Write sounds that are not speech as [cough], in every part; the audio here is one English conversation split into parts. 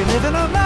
You live in a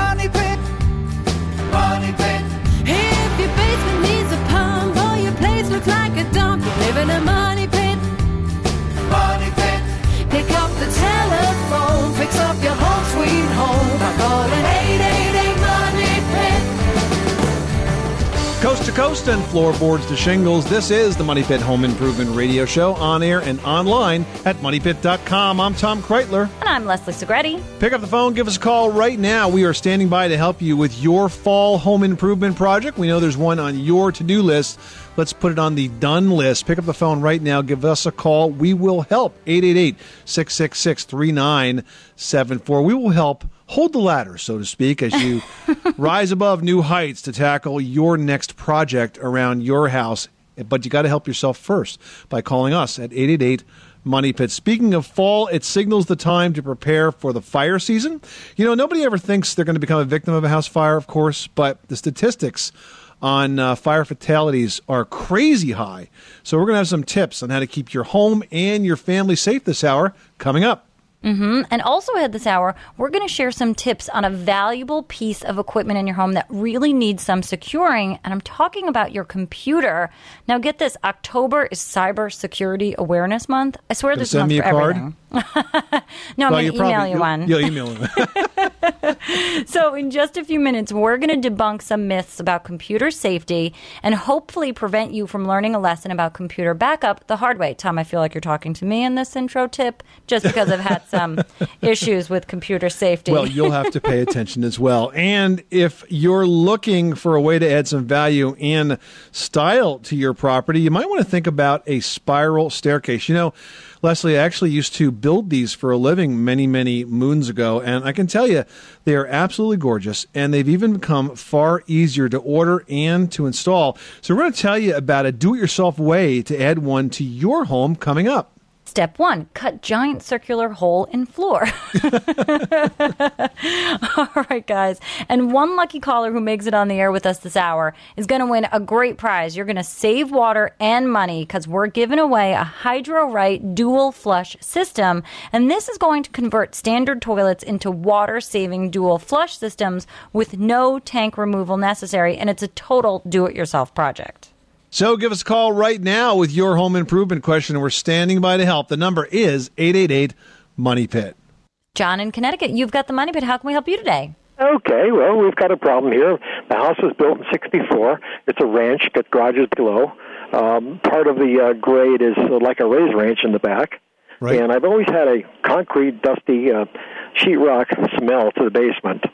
Coast and floorboards to shingles, this is the Money Pit Home Improvement Radio Show on air and online at moneypit.com. I'm Tom Kraeutler. And I'm Leslie Segrete. Pick up the phone, give us a call right now. We are standing by to help you with your fall home improvement project. We know there's one on your to do list. Let's put it on the done list. Pick up the phone right now. Give us a call. We will help. 888 666 3974. We will help hold the ladder, so to speak, as you [laughs] rise above new heights to tackle your next project around your house. But you got to help yourself first by calling us at 888 Money Pit. Speaking of fall, it signals the time to prepare for the fire season. You know, nobody ever thinks they're going to become a victim of a house fire, of course, but the statistics on uh, fire fatalities are crazy high. So we're going to have some tips on how to keep your home and your family safe this hour coming up. Hmm And also ahead this hour, we're going to share some tips on a valuable piece of equipment in your home that really needs some securing. And I'm talking about your computer. Now, get this October is Cyber Security Awareness Month. I swear this send month me a card? [laughs] no, I'm going to email you one. You'll email me. [laughs] So, in just a few minutes, we're going to debunk some myths about computer safety and hopefully prevent you from learning a lesson about computer backup the hard way. Tom, I feel like you're talking to me in this intro tip just because I've had [laughs] some [laughs] issues with computer safety. Well, you'll have to pay attention as well. And if you're looking for a way to add some value in style to your property, you might want to think about a spiral staircase. You know, Leslie, I actually used to build these for a living many, many moons ago, and I can tell you they are absolutely gorgeous, and they've even become far easier to order and to install. So, we're going to tell you about a do it yourself way to add one to your home coming up. Step one, cut giant circular hole in floor. [laughs] All right, guys. And one lucky caller who makes it on the air with us this hour is going to win a great prize. You're going to save water and money because we're giving away a HydroRight dual flush system. And this is going to convert standard toilets into water saving dual flush systems with no tank removal necessary. And it's a total do it yourself project. So give us a call right now with your home improvement question, and we're standing by to help. The number is 888 Money Pit. John in Connecticut, you've got the money pit. How can we help you today? Okay, well, we've got a problem here. The house was built in '64. It's a ranch, got garages below. Um, part of the uh, grade is uh, like a raised ranch in the back. Right. And I've always had a concrete, dusty uh, sheetrock smell to the basement.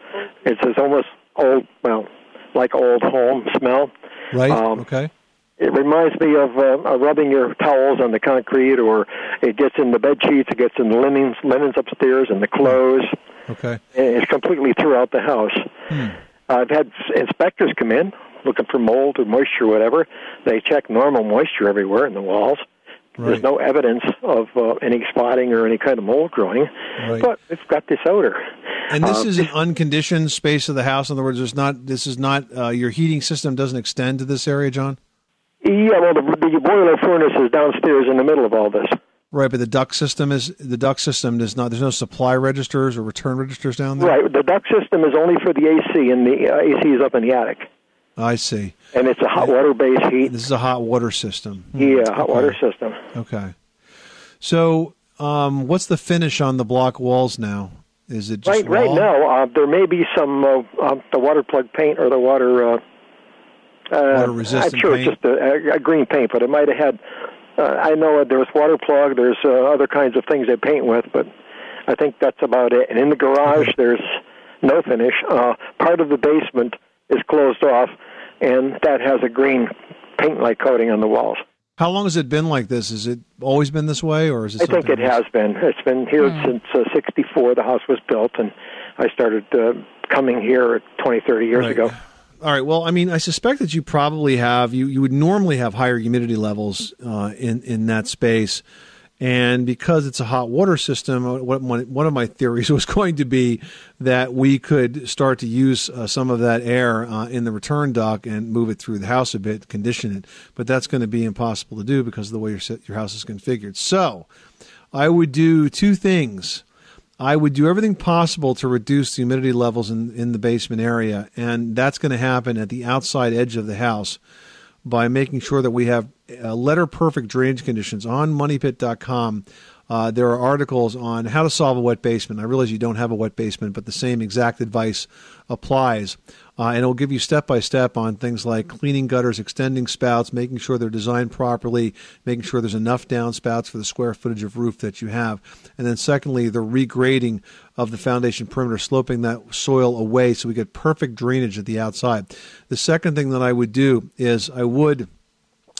It's this almost old, well, like old home smell. Right? Um, okay. It reminds me of uh, uh, rubbing your towels on the concrete, or it gets in the bed sheets, it gets in the linens, linens upstairs, and the clothes. Okay. It's completely throughout the house. Hmm. I've had inspectors come in looking for mold or moisture, or whatever. They check normal moisture everywhere in the walls. Right. There's no evidence of uh, any spotting or any kind of mold growing, Right. but it's got this odor. And this Uh, is an unconditioned space of the house. In other words, there's not. This is not. Uh, your heating system doesn't extend to this area, John. Yeah, well, the, the boiler furnace is downstairs in the middle of all this. Right, but the duct system is the duct system does not. There's no supply registers or return registers down there. Right, the duct system is only for the AC, and the uh, AC is up in the attic, I see. and it's a hot water based heat. This is a hot water system. Hmm, Yeah, hot okay. water system. Okay. So, um, what's the finish on the block walls now? Is it just Right, right now, uh, there may be some uh, uh, the water plug paint or the water. Uh, uh, Water-resistant I'm sure paint? it's just a, a green paint, but it might have had. Uh, I know there's water plug. There's uh, other kinds of things they paint with, but I think that's about it. And in the garage, there's no finish. Uh, part of the basement is closed off, and that has a green paint-like coating on the walls. How long has it been like this? Has it always been this way, or is it? I think it something has been. It's been here since uh, '64. The house was built, and I started uh, coming here 20, 30 years Right. ago. All right. Well, I mean, I suspect that you probably have you you would normally have higher humidity levels uh, in in that space, and because it's a hot water system, uh, one of my theories [laughs] was going to be that we could start to use uh, some of that air uh, in the return duct and move it through the house a bit, condition it. But that's going to be impossible to do because of the way your your house is configured. So, I would do two things. I would do everything possible to reduce the humidity levels in, in the basement area, and that's going to happen at the outside edge of the house by making sure that we have uh, letter perfect drainage conditions on moneypit.com. Uh, there are articles on how to solve a wet basement. I realize you don't have a wet basement, but the same exact advice applies. Uh, and it will give you step by step on things like cleaning gutters, extending spouts, making sure they're designed properly, making sure there's enough downspouts for the square footage of roof that you have. And then, secondly, the regrading of the foundation perimeter, sloping that soil away so we get perfect drainage at the outside. The second thing that I would do is I would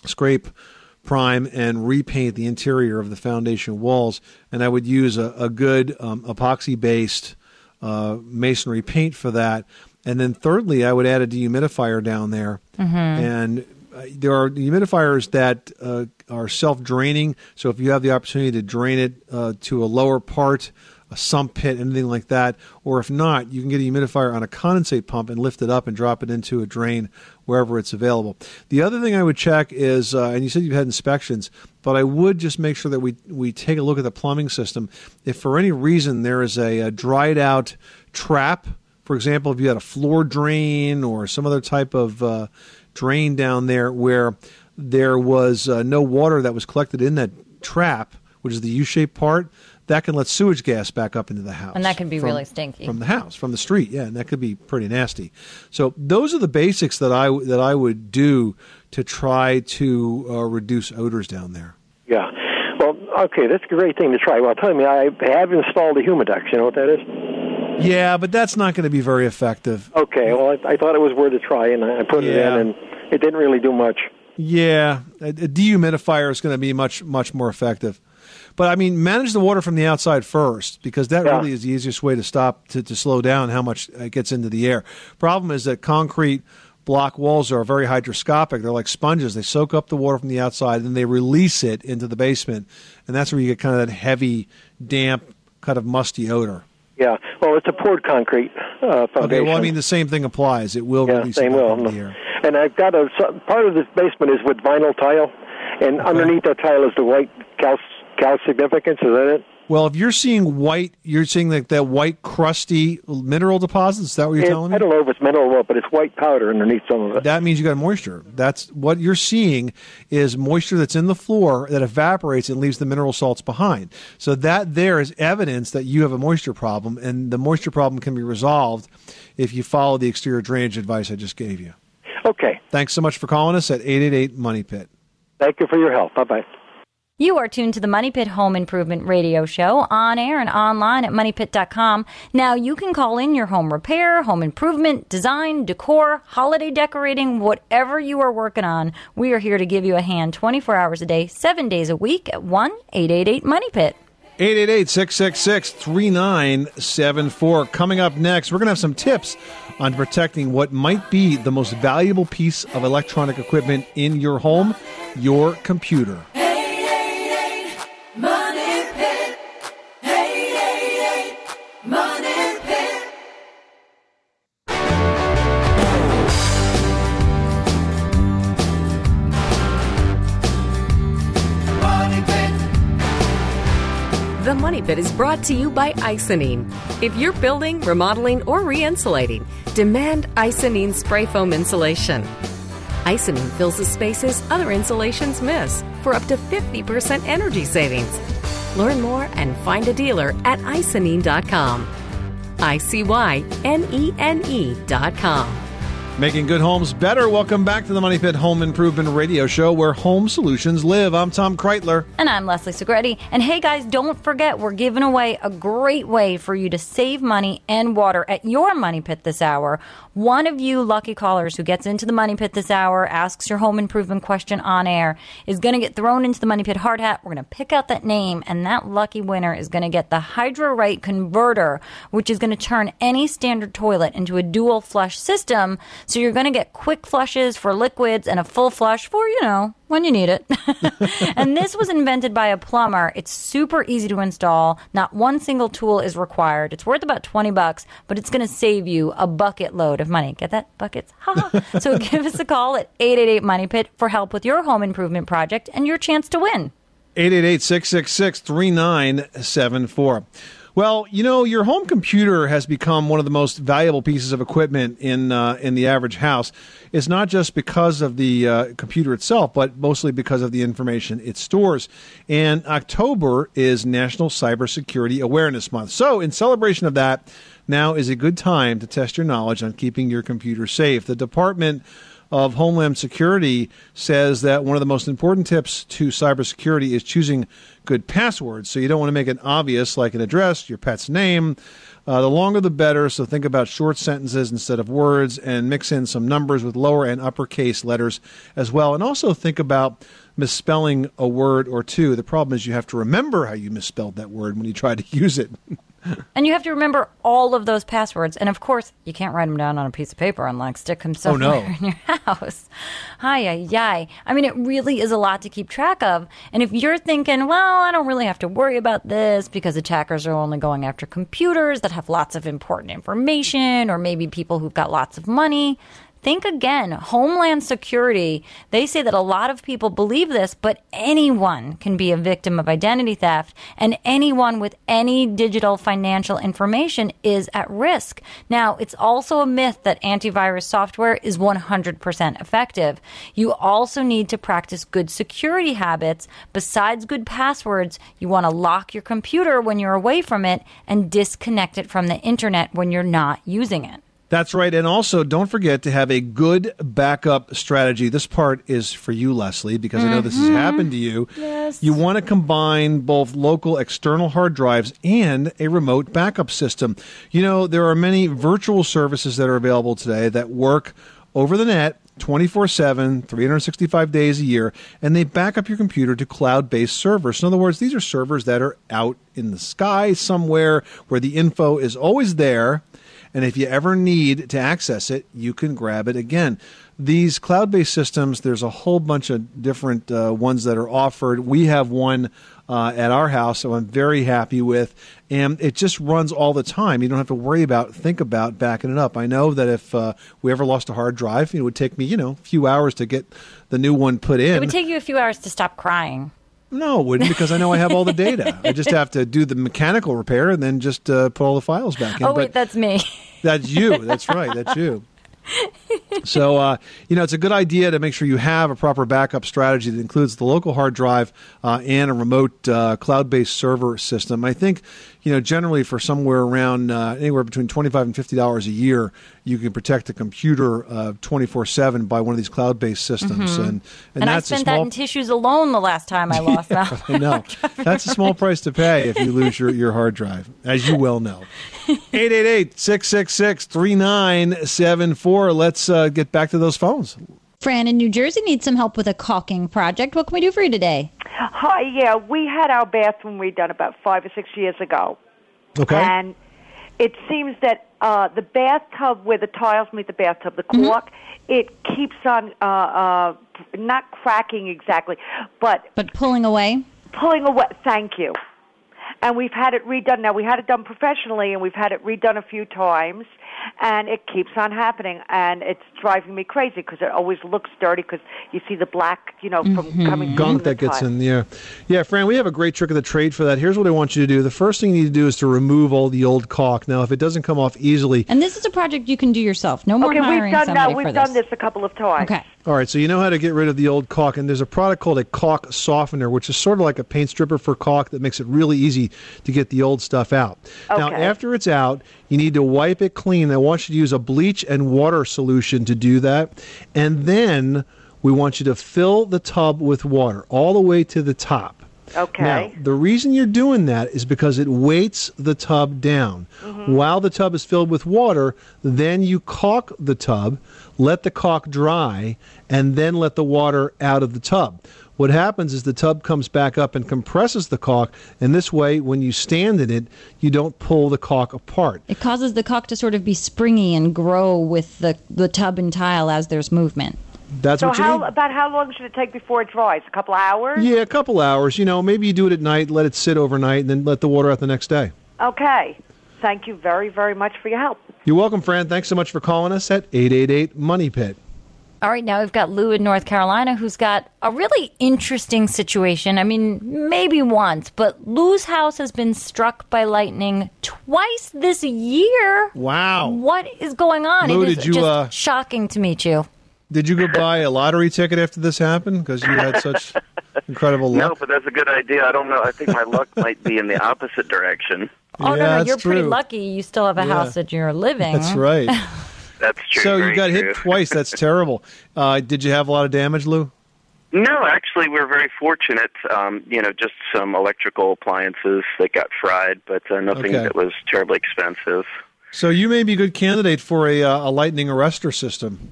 scrape prime and repaint the interior of the foundation walls. And I would use a, a good um, epoxy based uh, masonry paint for that. And then thirdly, I would add a dehumidifier down there. And uh, there are dehumidifiers that uh, are self draining. So if you have the opportunity to drain it uh, to a lower part, a sump pit, anything like that, or if not, you can get a humidifier on a condensate pump and lift it up and drop it into a drain wherever it's available. The other thing I would check is, uh, and you said you've had inspections, but I would just make sure that we we take a look at the plumbing system. If for any reason there is a, a dried out trap, for example, if you had a floor drain or some other type of uh, drain down there where there was uh, no water that was collected in that trap, which is the U-shaped part, that can let sewage gas back up into the house. And that can be from- really stinky. From the house, from the street, yeah, and that could be pretty nasty. So those are the basics that I that I would do to try to uh, reduce odors down there. Yeah. Well, okay, that's a great thing to try. Well, tell me, I have installed a humidex. You know what that is? Yeah, but that's not going to be very effective. Okay. Well, I, I thought it was worth a try, and I put Yeah. it in, and it didn't really do much. Yeah, a, a dehumidifier is going to be much much more effective. But I mean, manage the water from the outside first because that Yeah. really is the easiest way to stop to, to slow down how much it gets into the air. Problem is that concrete block walls are very hydroscopic. They're like sponges. They soak up the water from the outside and then they release it into the basement, and that's where you get kind of that heavy, damp, kind of musty odor. Yeah. Well, it's a poured concrete uh, foundation. Okay, well, I mean, the same thing applies. It will yeah, release same will. the air. And I've got a so- part of this basement is with vinyl tile, and underneath that tile is the white cal cal significance. Is that it? Well, if you're seeing white, you're seeing like that white crusty mineral deposits. Is that what you're It- telling me? I don't know if it's mineral or what, but it's white powder underneath some of it. That means you got moisture. That's what you're seeing is moisture that's in the floor that evaporates and leaves the mineral salts behind. So that there is evidence that you have a moisture problem, and the moisture problem can be resolved if you follow the exterior drainage advice I just gave you. Okay. Thanks so much for calling us at 888 Money Pit. Thank you for your help. Bye bye. You are tuned to the Money Pit Home Improvement Radio Show on air and online at moneypit.com. Now you can call in your home repair, home improvement, design, decor, holiday decorating, whatever you are working on. We are here to give you a hand 24 hours a day, 7 days a week at 1 888 Money Pit. 888 666 3974. Coming up next, we're going to have some tips on protecting what might be the most valuable piece of electronic equipment in your home your computer. Pit is brought to you by Icynene. If you're building, remodeling, or re insulating, demand Icynene spray foam insulation. Icynene fills the spaces other insulations miss for up to 50% energy savings. Learn more and find a dealer at icynene.com. I C Y N E N E.com. Making good homes better. Welcome back to the Money Pit Home Improvement Radio Show where home solutions live. I'm Tom Kraeutler. And I'm Leslie Segrete. And hey guys, don't forget we're giving away a great way for you to save money and water at your money pit this hour. One of you lucky callers who gets into the money pit this hour, asks your home improvement question on air, is going to get thrown into the money pit hard hat. We're going to pick out that name, and that lucky winner is going to get the HydroRight converter, which is going to turn any standard toilet into a dual flush system. So you're going to get quick flushes for liquids and a full flush for, you know, when you need it. [laughs] and this was invented by a plumber. It's super easy to install. Not one single tool is required. It's worth about 20 bucks, but it's going to save you a bucket load of money. Get that? Buckets? Ha. So [laughs] give us a call at 888 Money Pit for help with your home improvement project and your chance to win. 888 666 3974. Well, you know, your home computer has become one of the most valuable pieces of equipment in uh, in the average house. It's not just because of the uh, computer itself, but mostly because of the information it stores. And October is National Cybersecurity Awareness Month. So, in celebration of that, now is a good time to test your knowledge on keeping your computer safe. The Department of Homeland Security says that one of the most important tips to cybersecurity is choosing good passwords. So you don't want to make it obvious, like an address, your pet's name. Uh, the longer the better. So think about short sentences instead of words and mix in some numbers with lower and uppercase letters as well. And also think about misspelling a word or two. The problem is you have to remember how you misspelled that word when you try to [laughs] use it. [laughs] And you have to remember all of those passwords. And of course, you can't write them down on a piece of paper and like stick them Oh, no. somewhere in your house. Hi, yi, yi. I mean, it really is a lot to keep track of. And if you're thinking, well, I don't really have to worry about this because attackers are only going after computers that have lots of important information or maybe people who've got lots of money. Think again. Homeland Security, they say that a lot of people believe this, but anyone can be a victim of identity theft, and anyone with any digital financial information is at risk. Now, it's also a myth that antivirus software is 100% effective. You also need to practice good security habits. Besides good passwords, you want to lock your computer when you're away from it and disconnect it from the internet when you're not using it. That's right. And also, don't forget to have a good backup strategy. This part is for you, Leslie, because I know this has mm-hmm. happened to you. Yes. You want to combine both local external hard drives and a remote backup system. You know, there are many virtual services that are available today that work over the net 24 7, 365 days a year, and they back up your computer to cloud based servers. In other words, these are servers that are out in the sky somewhere where the info is always there. And if you ever need to access it, you can grab it again. These cloud based systems, there's a whole bunch of different uh, ones that are offered. We have one uh, at our house, so I'm very happy with. And it just runs all the time. You don't have to worry about, think about backing it up. I know that if uh, we ever lost a hard drive, it would take me, you know, a few hours to get the new one put in. It would take you a few hours to stop crying. No, it wouldn't because I know I have all the data. I just [laughs] have to do the mechanical repair and then just uh, put all the files back in. Oh, wait, But that's me. [laughs] that's you. That's right. That's you. [laughs] So, uh, you know, it's a good idea to make sure you have a proper backup strategy that includes the local hard drive uh, and a remote uh, cloud based server system. I think, you know, generally for somewhere around uh, anywhere between 25 and $50 a year, you can protect a computer 24 7 by one of these cloud based systems. And, and, Mm-hmm. And I that's spent small that in tissues alone the last time I [laughs] lost that. I know. [laughs] That's a small price to pay if you lose your, your hard drive, as you well know. [laughs] 888 666 3974. Let's uh, get back to those phones. Fran in New Jersey needs some help with a caulking project. What can we do for you today? Hi, yeah, we had our bathroom redone about five or six years ago, Okay. and it seems that uh, the bathtub where the tiles meet the bathtub, the Mm-hmm. cork, it keeps on uh, uh, not cracking exactly, but But pulling away? pulling away. Thank you. And we've had it redone. Now we had it done professionally, and we've had it redone a few times, and it keeps on happening, and it's driving me crazy because it always looks dirty because you see the black, you know, from mm-hmm. coming Gunk the that gets in there. Yeah, Fran, we have a great trick of the trade for that. Here's what I want you to do. The first thing you need to do is to remove all the old caulk. Now, if it doesn't come off easily, And this is a project you can do yourself. No more Okay, hiring we've done somebody that. We've done this. this a couple of times. Okay. All right, so you know how to get rid of the old caulk, and there's a product called a caulk softener, which is sort of like a paint stripper for caulk that makes it really easy to get the old stuff out. Now, after it's out, you need to wipe it clean. I want you to use a bleach and water solution to do that, and then we want you to fill the tub with water all the way to the top. Okay. Now, the reason you're doing that is because it weights the tub down. Mm-hmm. While the tub is filled with water, then you caulk the tub, let the caulk dry, and then let the water out of the tub. What happens is the tub comes back up and compresses the caulk, and this way, when you stand in it, you don't pull the caulk apart. It causes the caulk to sort of be springy and grow with the, the tub and tile as there's movement. That's So what you how need. about how long should it take before it dries? A couple hours? Yeah, a couple hours. You know, maybe you do it at night, let it sit overnight, and then let the water out the next day. Okay. Thank you very, very much for your help. You're welcome, Fran. Thanks so much for calling us at 888 Money Pit. All right, now we've got Lou in North Carolina who's got a really interesting situation. I mean, maybe once, but Lou's house has been struck by lightning twice this year. Wow. What is going on? Lou, it is did you, just uh, shocking to meet you. Did you go buy a lottery ticket after this happened? Because you had such [laughs] incredible luck? No, but that's a good idea. I don't know. I think my luck might be in the opposite direction. Oh, Yeah, no, no, you're pretty lucky. You still have a Yeah. house that you're living. That's right. [laughs] That's true. so you got true. hit twice. That's [laughs] terrible. Uh, did you have a lot of damage, Lou? No, actually, we're very fortunate. Um, you know, just some electrical appliances that got fried, but uh, nothing Okay. that was terribly expensive. So you may be a good candidate for a, uh, a lightning arrestor system.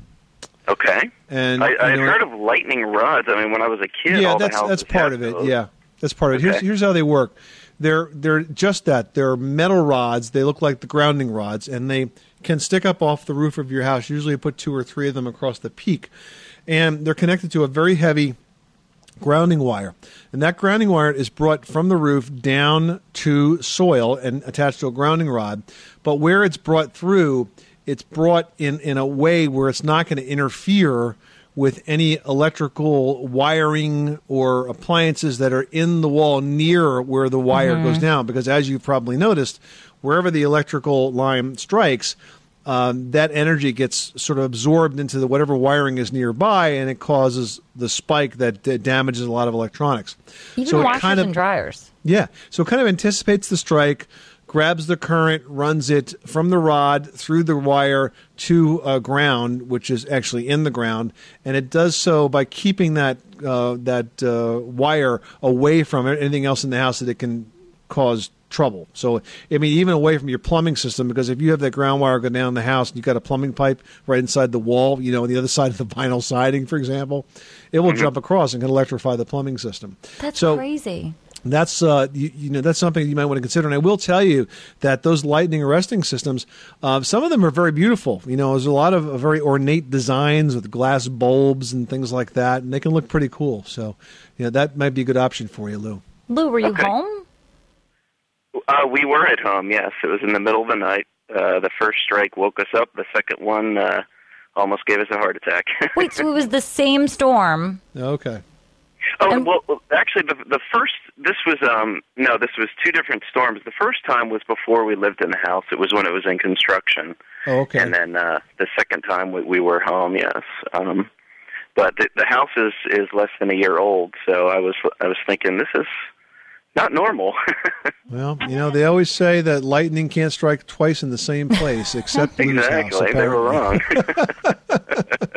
Okay. And I, I've know- heard of lightning rods. I mean, when I was a kid, yeah, all that's that's part of it. those. Yeah, that's part of it. Here's here's how they work. They're they're just that. They're metal rods. They look like the grounding rods, and they can stick up off the roof of your house. Usually, you put two or three of them across the peak, and they're connected to a very heavy grounding wire. And that grounding wire is brought from the roof down to soil and attached to a grounding rod. But where it's brought through, it's brought in, in a way where it's not going to interfere with any electrical wiring or appliances that are in the wall near where the wire goes down. Because as you've probably noticed, wherever the electrical line strikes, um, that energy gets sort of absorbed into the whatever wiring is nearby, and it causes the spike that damages a lot of electronics. Even so washers kind of, and dryers. yeah, so it kind of anticipates the strike, grabs the current, runs it from the rod through the wire to uh, ground, which is actually in the ground, and it does so by keeping that uh, that uh, wire away from anything else in the house that it can cause trouble. So, I mean, even away from your plumbing system, because if you have that ground wire go down the house and you've got a plumbing pipe right inside the wall, you know, on the other [laughs] side of the vinyl siding, for example, it will jump across and can electrify the plumbing system. That's so, crazy. That's uh, you, you know that's something you might want to consider. And I will tell you that those lightning arresting systems, uh, some of them are very beautiful. You know, there's a lot of uh, very ornate designs with glass bulbs and things like that, and they can look pretty cool. So, you know, that might be a good option for you, Lou. Lou, were you Okay. home? Uh, we were at home. Yes, it was in the middle of the night. Uh, the first strike woke us up. The second one uh, almost gave us a heart attack. [laughs] Wait, so it was the same storm. Okay. Oh And- well, actually, the the first this was um no, this was two different storms. The first time was before we lived in the house. It was when it was in construction, Oh, okay. and then uh, the second time we, we were home. Yes, um, but the, the house is is less than a year old. So I was I was thinking this is not normal. [laughs] Well, you know, they always say that lightning can't strike twice in the same place, except Lou's house. exactly, they were wrong. [laughs] [laughs]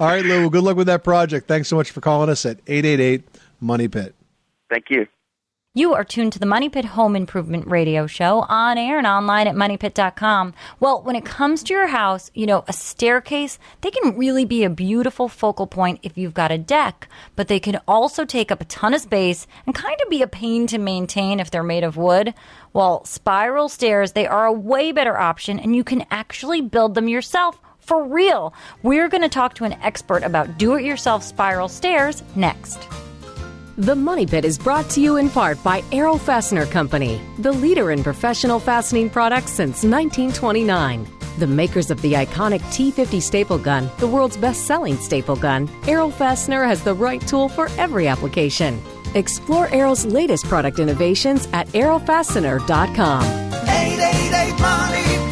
All right, Lou. Well, good luck with that project. Thanks so much for calling us at eight eight eight Money Pit. Thank you. You are tuned to the Money Pit Home Improvement Radio Show on air and online at moneypit.com. Well, when it comes to your house, you know, a staircase, they can really be a beautiful focal point if you've got a deck, but they can also take up a ton of space and kind of be a pain to maintain if they're made of wood. Well, spiral stairs, they are a way better option and you can actually build them yourself for real. We're going to talk to an expert about do it yourself spiral stairs next. The Money Pit is brought to you in part by Arrow Fastener Company, the leader in professional fastening products since 1929. The makers of the iconic T50 staple gun, the world's best selling staple gun, Arrow Fastener has the right tool for every application. Explore Arrow's latest product innovations at arrowfastener.com. 888 Money Pit. Money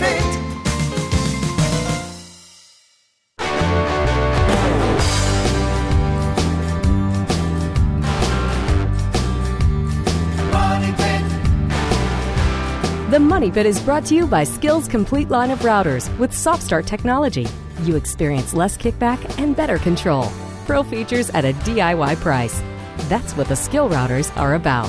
The Money Pit is brought to you by Skil's Complete line of routers with Soft Start technology. You experience less kickback and better control. Pro features at a DIY price. That's what the Skil routers are about.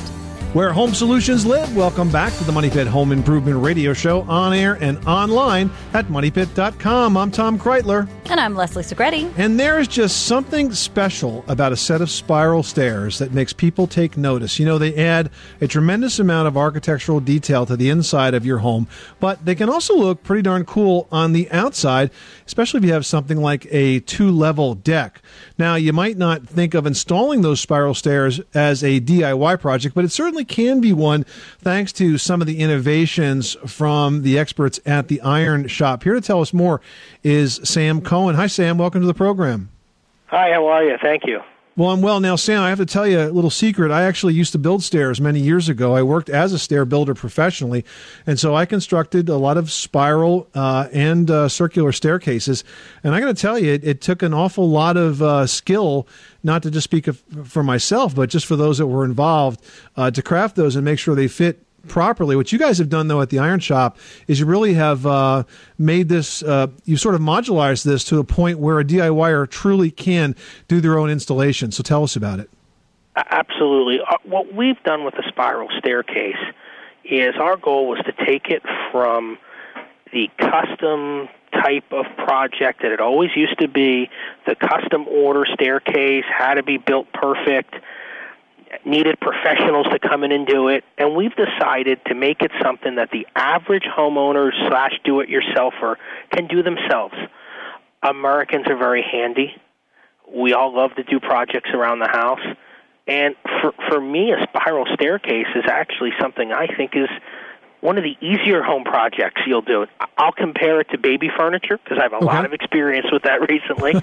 Where home solutions live, welcome back to the Money Pit Home Improvement Radio Show on air and online at moneypit.com. I'm Tom Kraeutler. And I'm Leslie Segrete. And there is just something special about a set of spiral stairs that makes people take notice. You know, they add a tremendous amount of architectural detail to the inside of your home, but they can also look pretty darn cool on the outside, especially if you have something like a two level deck. Now, you might not think of installing those spiral stairs as a DIY project, but it certainly can be one thanks to some of the innovations from the experts at the Iron Shop. Here to tell us more is Sam Cohen. Hi, Sam. Welcome to the program. Hi, how are you? Thank you. Well, I'm well now, Sam. I have to tell you a little secret. I actually used to build stairs many years ago. I worked as a stair builder professionally, and so I constructed a lot of spiral uh, and uh, circular staircases. And I got to tell you, it, it, took an awful lot of uh, skill, not to just speak of, for myself, but just for those that were involved, uh, to craft those and make sure they fit properly. What you guys have done though at the Iron Shop is you really have uh, made this. Uh, you sort of modularized this to a point where a DIYer truly can do their own installation. So tell us about it. Absolutely. Uh, what we've done with the spiral staircase is our goal was to take it from the custom type of project that it always used to be. The custom order staircase had to be built perfect needed professionals to come in and do it, and we've decided to make it something that the average homeowner slash do-it-yourselfer can do themselves. Americans are very handy. We all love to do projects around the house, and for for me, a spiral staircase is actually something I think is one of the easier home projects you'll do. I'll compare it to baby furniture because I have a okay. lot of experience with that [laughs] recently.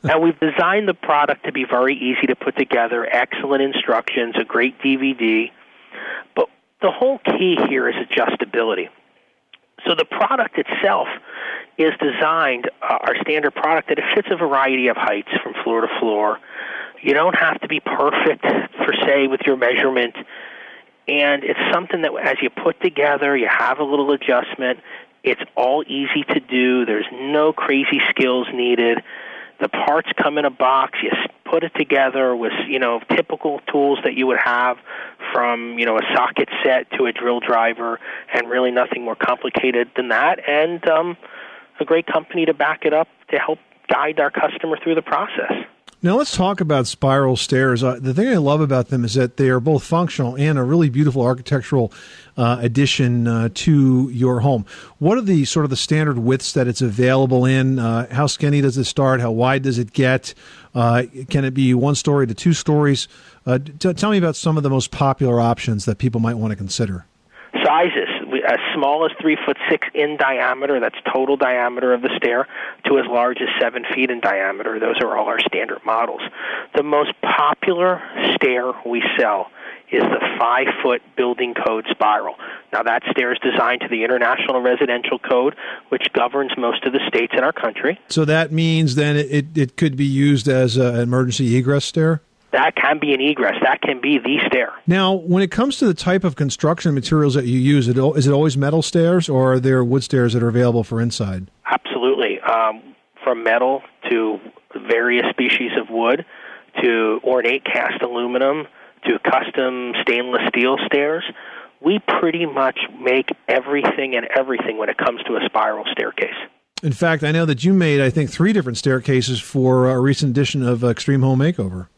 [laughs] and we've designed the product to be very easy to put together, excellent instructions, a great DVD. But the whole key here is adjustability. So the product itself is designed, uh, our standard product, that it fits a variety of heights from floor to floor. You don't have to be perfect, per se, with your measurement and it's something that as you put together, you have a little adjustment. It's all easy to do. There's no crazy skills needed. The parts come in a box. You put it together with you know typical tools that you would have from you know a socket set to a drill driver, and really nothing more complicated than that. And um, a great company to back it up to help guide our customer through the process. Now let's talk about spiral stairs. Uh, the thing I love about them is that they are both functional and a really beautiful architectural uh, addition uh, to your home. What are the sort of the standard widths that it's available in? Uh, how skinny does it start? How wide does it get? Uh, can it be one story to two stories? Uh, t- tell me about some of the most popular options that people might want to consider. Sizes as small as three foot six in diameter, that's total diameter of the stair, to as large as seven feet in diameter. Those are all our standard models. The most popular stair we sell is the five foot building code spiral. Now, that stair is designed to the International Residential Code, which governs most of the states in our country. So that means then it, it could be used as an emergency egress stair? That can be an egress. That can be the stair. Now, when it comes to the type of construction materials that you use, is it always metal stairs or are there wood stairs that are available for inside? Absolutely. Um, from metal to various species of wood to ornate cast aluminum to custom stainless steel stairs. We pretty much make everything and everything when it comes to a spiral staircase. In fact, I know that you made, I think, three different staircases for a recent edition of Extreme Home Makeover.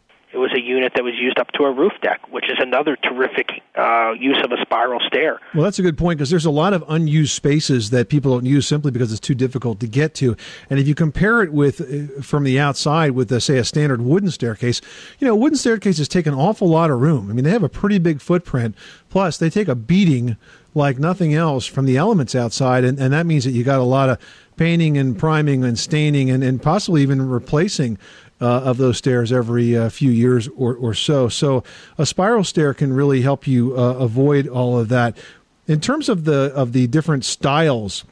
Unit that was used up to a roof deck, which is another terrific uh, use of a spiral stair. Well, that's a good point because there's a lot of unused spaces that people don't use simply because it's too difficult to get to. And if you compare it with uh, from the outside with, uh, say, a standard wooden staircase, you know, wooden staircases take an awful lot of room. I mean, they have a pretty big footprint. Plus, they take a beating like nothing else from the elements outside, and, and that means that you got a lot of painting and priming and staining and, and possibly even replacing of those stairs every uh, few years or, or so. So a spiral stair can really help you uh, avoid all of that. In terms of the of the different styles,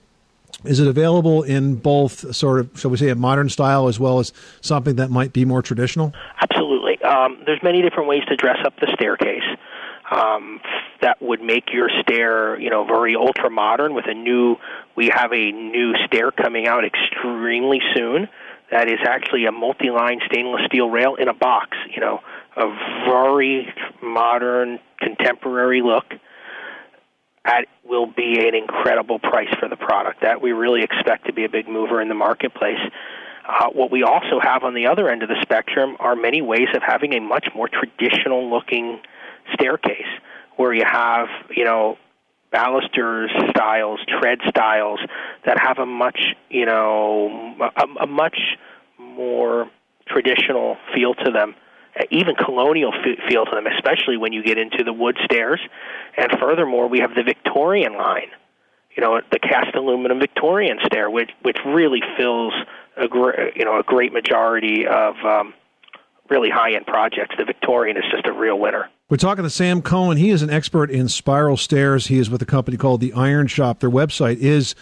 is it available in both sort of shall we say a modern style as well as something that might be more traditional? Absolutely. Um, there's many different ways to dress up the staircase. Um, that would make your stair, you know, very ultra modern. With a new, we have a new stair coming out extremely soon that is actually a multi-line stainless steel rail in a box. You know, a very modern, contemporary look. That will be an incredible price for the product. That we really expect to be a big mover in the marketplace. Uh, what we also have on the other end of the spectrum are many ways of having a much more traditional looking staircase, where you have you know balusters styles, tread styles that have a much, you know, a, a much more traditional feel to them, even colonial feel to them, especially when you get into the wood stairs. And furthermore, we have the Victorian line. you know, the cast aluminum Victorian stair, which which really fills a gr- you know a great majority of um, really high end projects. The Victorian is just a real winner. We're talking to Sam Cohen. He is an expert in spiral stairs. He is with a company called the Iron Shop. Their website is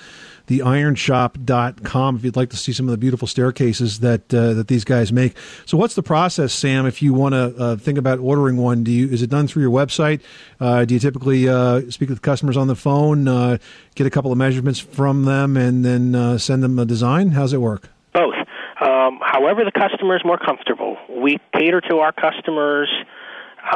theironshop.com if you'd like to see some of the beautiful staircases that uh, that these guys make. So what's the process, Sam, if you want to uh, think about ordering one? Do you is it done through your website? Uh, do you typically uh, speak with customers on the phone, uh, get a couple of measurements from them and then uh, send them a design? How's it work? Both. Um, however, the customer is more comfortable. We cater to our customers.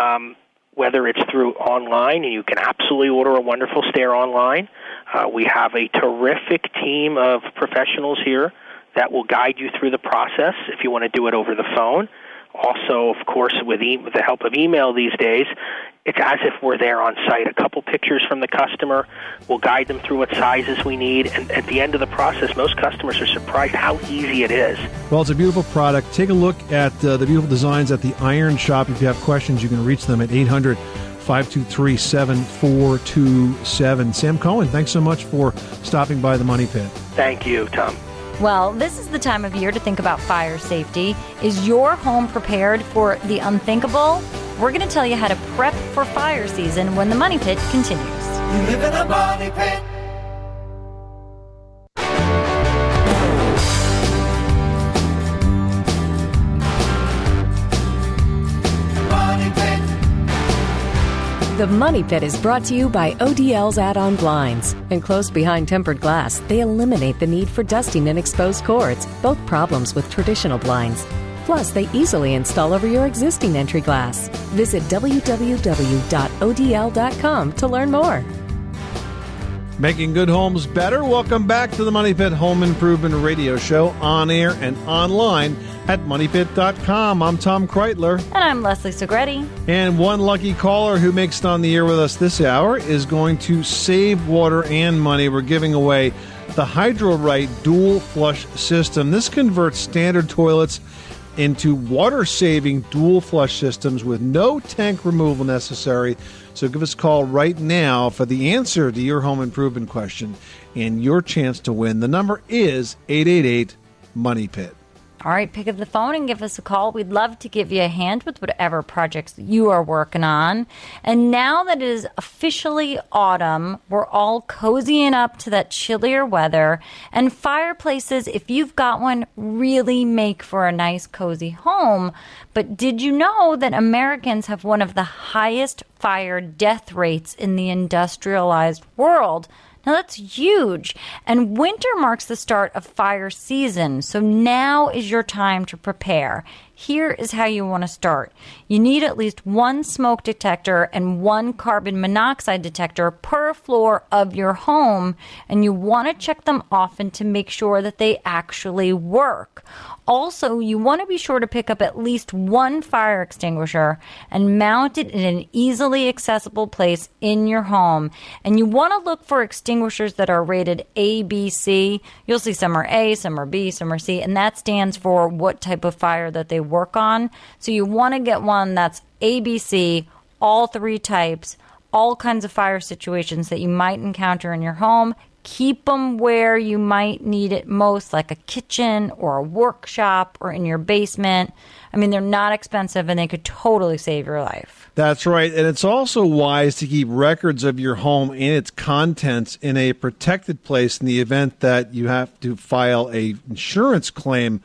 Um, whether it's through online, and you can absolutely order a wonderful stair online. Uh, we have a terrific team of professionals here that will guide you through the process if you want to do it over the phone. Also, of course, with, e- with the help of email these days, it's as if we're there on site. A couple pictures from the customer, we'll guide them through what sizes we need, and at the end of the process, most customers are surprised how easy it is. Well, it's a beautiful product. Take a look at uh, the beautiful designs at the Iron Shop. If you have questions, you can reach them at 800 523 7427. Sam Cohen, thanks so much for stopping by the Money Pit. Thank you, Tom. Well, this is the time of year to think about fire safety. Is your home prepared for the unthinkable? We're going to tell you how to prep for fire season when the Money Pit continues. The Money Pit is brought to you by ODL's add on blinds. Enclosed behind tempered glass, they eliminate the need for dusting and exposed cords, both problems with traditional blinds. Plus, they easily install over your existing entry glass. Visit www.odl.com to learn more. Making good homes better. Welcome back to the Money Pit Home Improvement Radio Show on air and online at moneypit.com. I'm Tom Kraeutler. And I'm Leslie Segrete. And one lucky caller who makes it on the air with us this hour is going to save water and money. We're giving away the HydroRight dual flush system. This converts standard toilets into water saving dual flush systems with no tank removal necessary. So give us a call right now for the answer to your home improvement question and your chance to win. The number is 888 Money Pit. All right, pick up the phone and give us a call. We'd love to give you a hand with whatever projects you are working on. And now that it is officially autumn, we're all cozying up to that chillier weather. And fireplaces, if you've got one, really make for a nice, cozy home. But did you know that Americans have one of the highest fire death rates in the industrialized world? Now that's huge. And winter marks the start of fire season. So now is your time to prepare. Here is how you want to start. You need at least one smoke detector and one carbon monoxide detector per floor of your home. And you want to check them often to make sure that they actually work. Also, you want to be sure to pick up at least one fire extinguisher and mount it in an easily accessible place in your home. And you want to look for extinguishers that are rated A, B, C. You'll see some are A, some are B, some are C, and that stands for what type of fire that they work on. So you want to get one that's A, B, C, all three types, all kinds of fire situations that you might encounter in your home. Keep them where you might need it most, like a kitchen or a workshop or in your basement. I mean, they're not expensive and they could totally save your life. That's right. And it's also wise to keep records of your home and its contents in a protected place in the event that you have to file a insurance claim.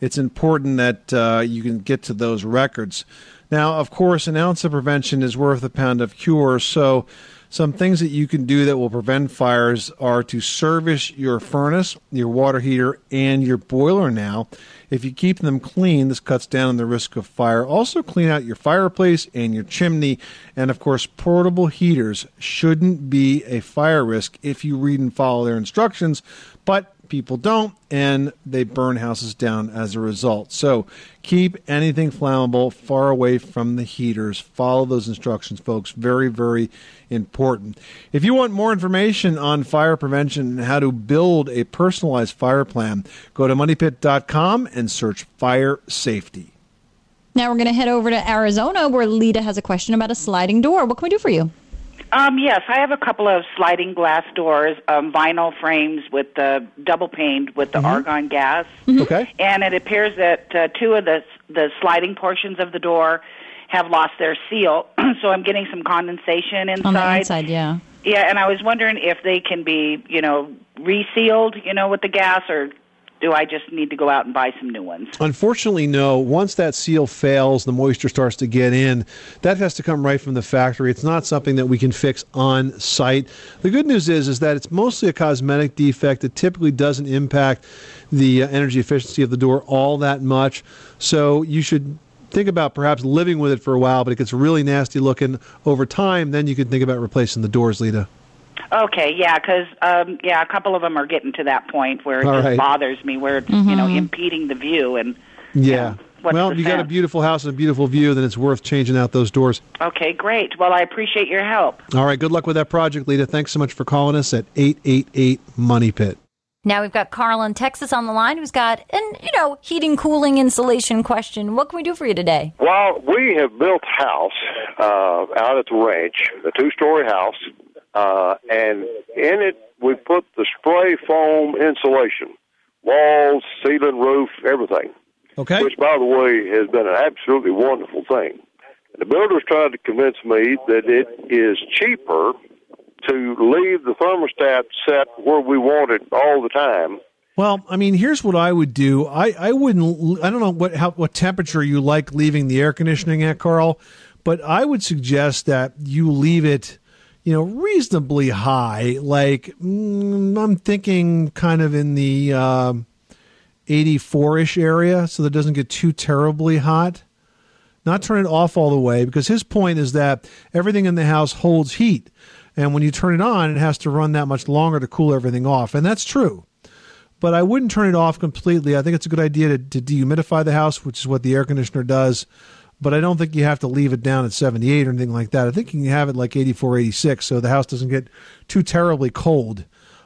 It's important that uh, you can get to those records. Now, of course, an ounce of prevention is worth a pound of cure. So, some things that you can do that will prevent fires are to service your furnace, your water heater, and your boiler now. If you keep them clean, this cuts down on the risk of fire. Also, clean out your fireplace and your chimney. And of course, portable heaters shouldn't be a fire risk if you read and follow their instructions, but people don't, and they burn houses down as a result. So keep anything flammable far away from the heaters. Follow those instructions, folks. Very, very important. If you want more information on fire prevention and how to build a personalized fire plan, go to moneypit.com and search fire safety. Now we're going to head over to Arizona where Lita has a question about a sliding door. What can we do for you? Um, yes, I have a couple of sliding glass doors, um, vinyl frames with the double paned with the argon gas. Okay. And it appears that uh, two of the the sliding portions of the door have lost their seal, [clears throat] so I'm getting some condensation inside. On the inside, yeah. Yeah, and I was wondering if they can be, you know, resealed, you know, with the gas, or do I just need to go out and buy some new ones? Unfortunately, no. Once that seal fails, the moisture starts to get in. That has to come right from the factory. It's not something that we can fix on site. The good news is, is that it's mostly a cosmetic defect. that typically doesn't impact the uh, energy efficiency of the door all that much. So you should think about perhaps living with it for a while. But it gets really nasty looking over time. Then you can think about replacing the doors, Lita. Okay, yeah, because um, yeah, a couple of them are getting to that point where it All just right. bothers me, where it's you know impeding the view. And Yeah. what's well, the you got a beautiful house and a beautiful view. Then it's worth changing out those doors. okay, great. Well, I appreciate your help. All right. Good luck with that project, Lita. Thanks so much for calling us at 888 Money Pit. Now we've got Carl in Texas on the line who's got an, you know, heating, cooling, insulation question. What can we do for you today? Well, we have built a house uh, out at the ranch, a two-story house, uh, and in it we put the spray foam insulation, walls, ceiling, roof, everything. Okay. Which, by the way, has been an absolutely wonderful thing. The builders tried to convince me that it is cheaper to leave the thermostat set where we want it all the time Well, I mean, here's what I would do. I, I wouldn't. I don't know what how, what temperature you like leaving the air conditioning at, Carl, but I would suggest that you leave it, you know, reasonably high. Like mm, I'm thinking, kind of in the um 84ish area, so that doesn't get too terribly hot. Not turn it off all the way because his point is that everything in the house holds heat, and when you turn it on, it has to run that much longer to cool everything off, and that's true but I wouldn't turn it off completely. I think it's a good idea to, to dehumidify the house, which is what the air conditioner does. But I don't think you have to leave it down at 78 or anything like that. I think you can have it like 84, 86, so the house doesn't get too terribly cold.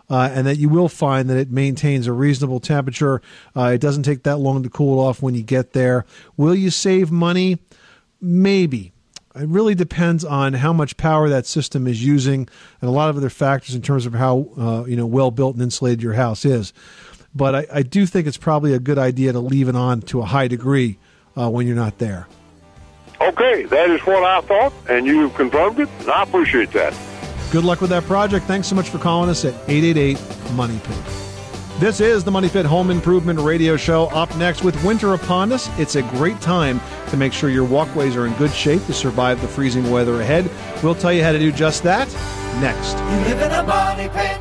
Uh, and that you will find that it maintains a reasonable temperature. Uh, it doesn't take that long to cool off when you get there. Will you save money? Maybe. It really depends on how much power that system is using, and a lot of other factors in terms of how uh, you know well built and insulated your house is. But I, I do think it's probably a good idea to leave it on to a high degree uh, when you're not there. Okay, that is what I thought, and you've confirmed it, and I appreciate that. Good luck with that project. Thanks so much for calling us at 888 Money Pit. This is the Money Pit Home Improvement Radio Show. Up next with winter upon us, it's a great time to make sure your walkways are in good shape to survive the freezing weather ahead. We'll tell you how to do just that next. You live in a money pit.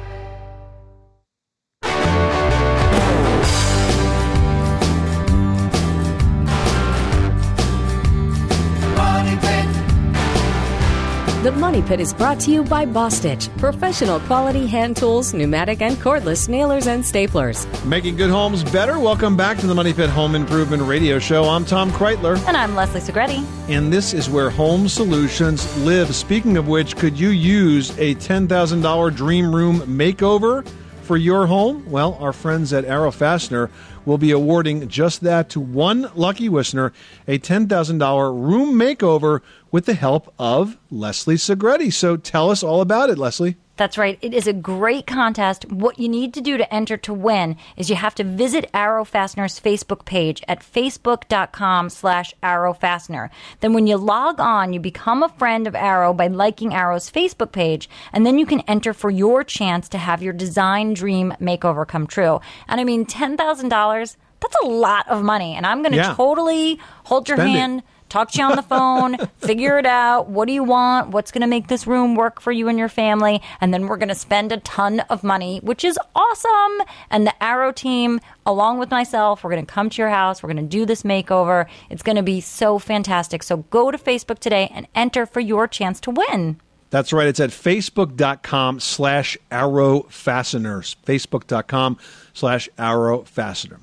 The Money Pit is brought to you by Bostitch, professional quality hand tools, pneumatic and cordless nailers and staplers. Making good homes better. Welcome back to the Money Pit Home Improvement Radio Show. I'm Tom Kraeutler. And I'm Leslie Segrete. And this is where home solutions live. Speaking of which, could you use a $10,000 dream room makeover for your home? Well, our friends at Arrow Fastener will be awarding just that to one lucky listener a $10,000 room makeover with the help of Leslie Segrete. So tell us all about it, Leslie. That's right. It is a great contest. What you need to do to enter to win is you have to visit Arrow Fastener's Facebook page at facebook.com slash Arrow Fastener. Then when you log on, you become a friend of Arrow by liking Arrow's Facebook page, and then you can enter for your chance to have your design dream makeover come true. And I mean, $10,000, that's a lot of money. And I'm going to Yeah. totally hold your Spend it. Talk to you on the phone, [laughs] figure it out. What do you want? What's going to make this room work for you and your family? And then we're going to spend a ton of money, which is awesome. And the Arrow team, along with myself, we're going to come to your house. We're going to do this makeover. It's going to be so fantastic. So go to Facebook today and enter for your chance to win. That's right. It's at facebook.com slash arrow fasteners. Facebook.com slash arrow fastener.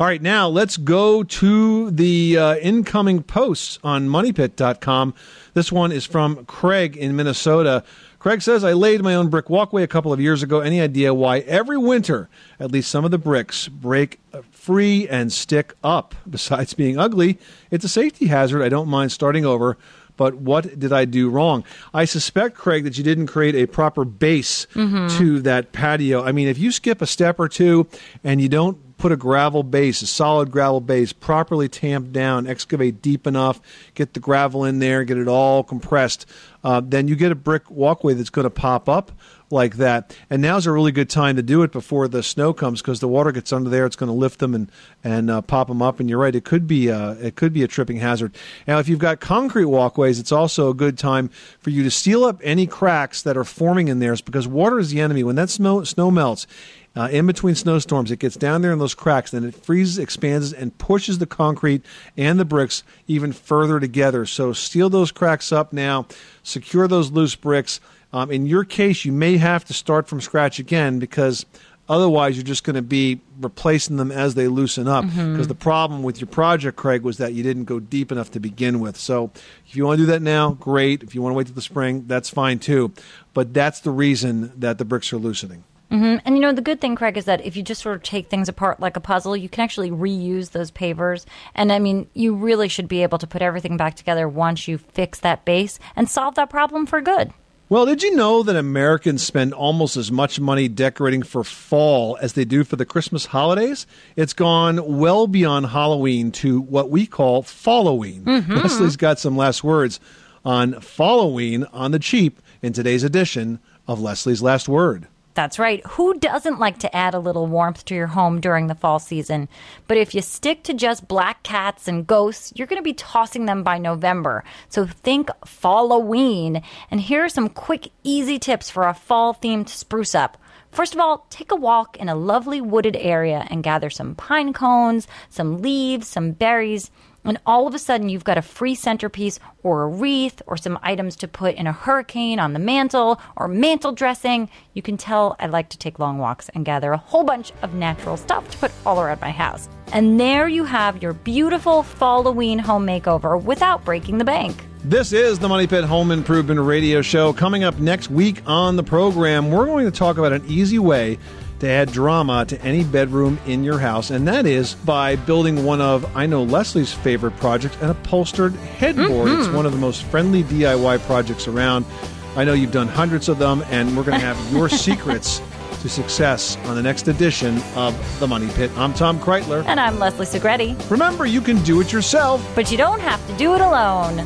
All right, now let's go to the uh, incoming posts on moneypit.com. This one is from Craig in Minnesota. Craig says, I laid my own brick walkway a couple of years ago. Any idea why every winter at least some of the bricks break uh, free and stick up? [laughs] Besides being ugly, it's a safety hazard. I don't mind starting over, but what did I do wrong? I suspect, Craig, that you didn't create a proper base to that patio. I mean, if you skip a step or two and you don't put a gravel base, a solid gravel base, properly tamped down, excavate deep enough, get the gravel in there, get it all compressed, uh, then you get a brick walkway that's going to pop up like that. And now's a really good time to do it before the snow comes because the water gets under there. It's going to lift them and and uh, pop them up. And you're right, it could be a, it could be a tripping hazard. Now, if you've got concrete walkways, it's also a good time for you to seal up any cracks that are forming in there because water is the enemy. When that snow snow melts. Uh, in between snowstorms, it gets down there in those cracks, then it freezes, expands, and pushes the concrete and the bricks even further together. So seal those cracks up now, secure those loose bricks. Um, in your case, you may have to start from scratch again because otherwise you're just going to be replacing them as they loosen up. Because the problem with your project, Craig, was that you didn't go deep enough to begin with. So if you want to do that now, great. If you want to wait till the spring, that's fine too. But that's the reason that the bricks are loosening. Hmm And you know, the good thing, Craig, is that if you just sort of take things apart like a puzzle, you can actually reuse those pavers. And I mean, you really should be able to put everything back together once you fix that base and solve that problem for good. Well, did you know that Americans spend almost as much money decorating for fall as they do for the Christmas holidays? It's gone well beyond Halloween to what we call Falloween. Leslie's got some last words on following on the cheap in today's edition of Leslie's Last Word. That's right. Who doesn't like to add a little warmth to your home during the fall season? But if you stick to just black cats and ghosts, you're going to be tossing them by November. So think Falloween. And here are some quick, easy tips for a fall themed spruce up. First of all, take a walk in a lovely wooded area and gather some pine cones, some leaves, some berries, and all of a sudden you've got a free centerpiece or a wreath or some items to put in a hurricane on the mantle or mantle dressing. You can tell I like to take long walks and gather a whole bunch of natural stuff to put all around my house. And there you have your beautiful Halloween home makeover without breaking the bank. This is the Money Pit Home Improvement Radio Show. Coming up next week on the program, we're going to talk about an easy way to add drama to any bedroom in your house, and that is by building one of, I know Leslie's favorite projects, an upholstered headboard. It's mm-hmm. one of the most friendly DIY projects around. I know you've done hundreds of them, and we're going to have your [laughs] secrets to success on the next edition of The Money Pit. I'm Tom Kraeutler. And I'm Leslie Segrete. Remember, you can do it yourself. But you don't have to do it alone.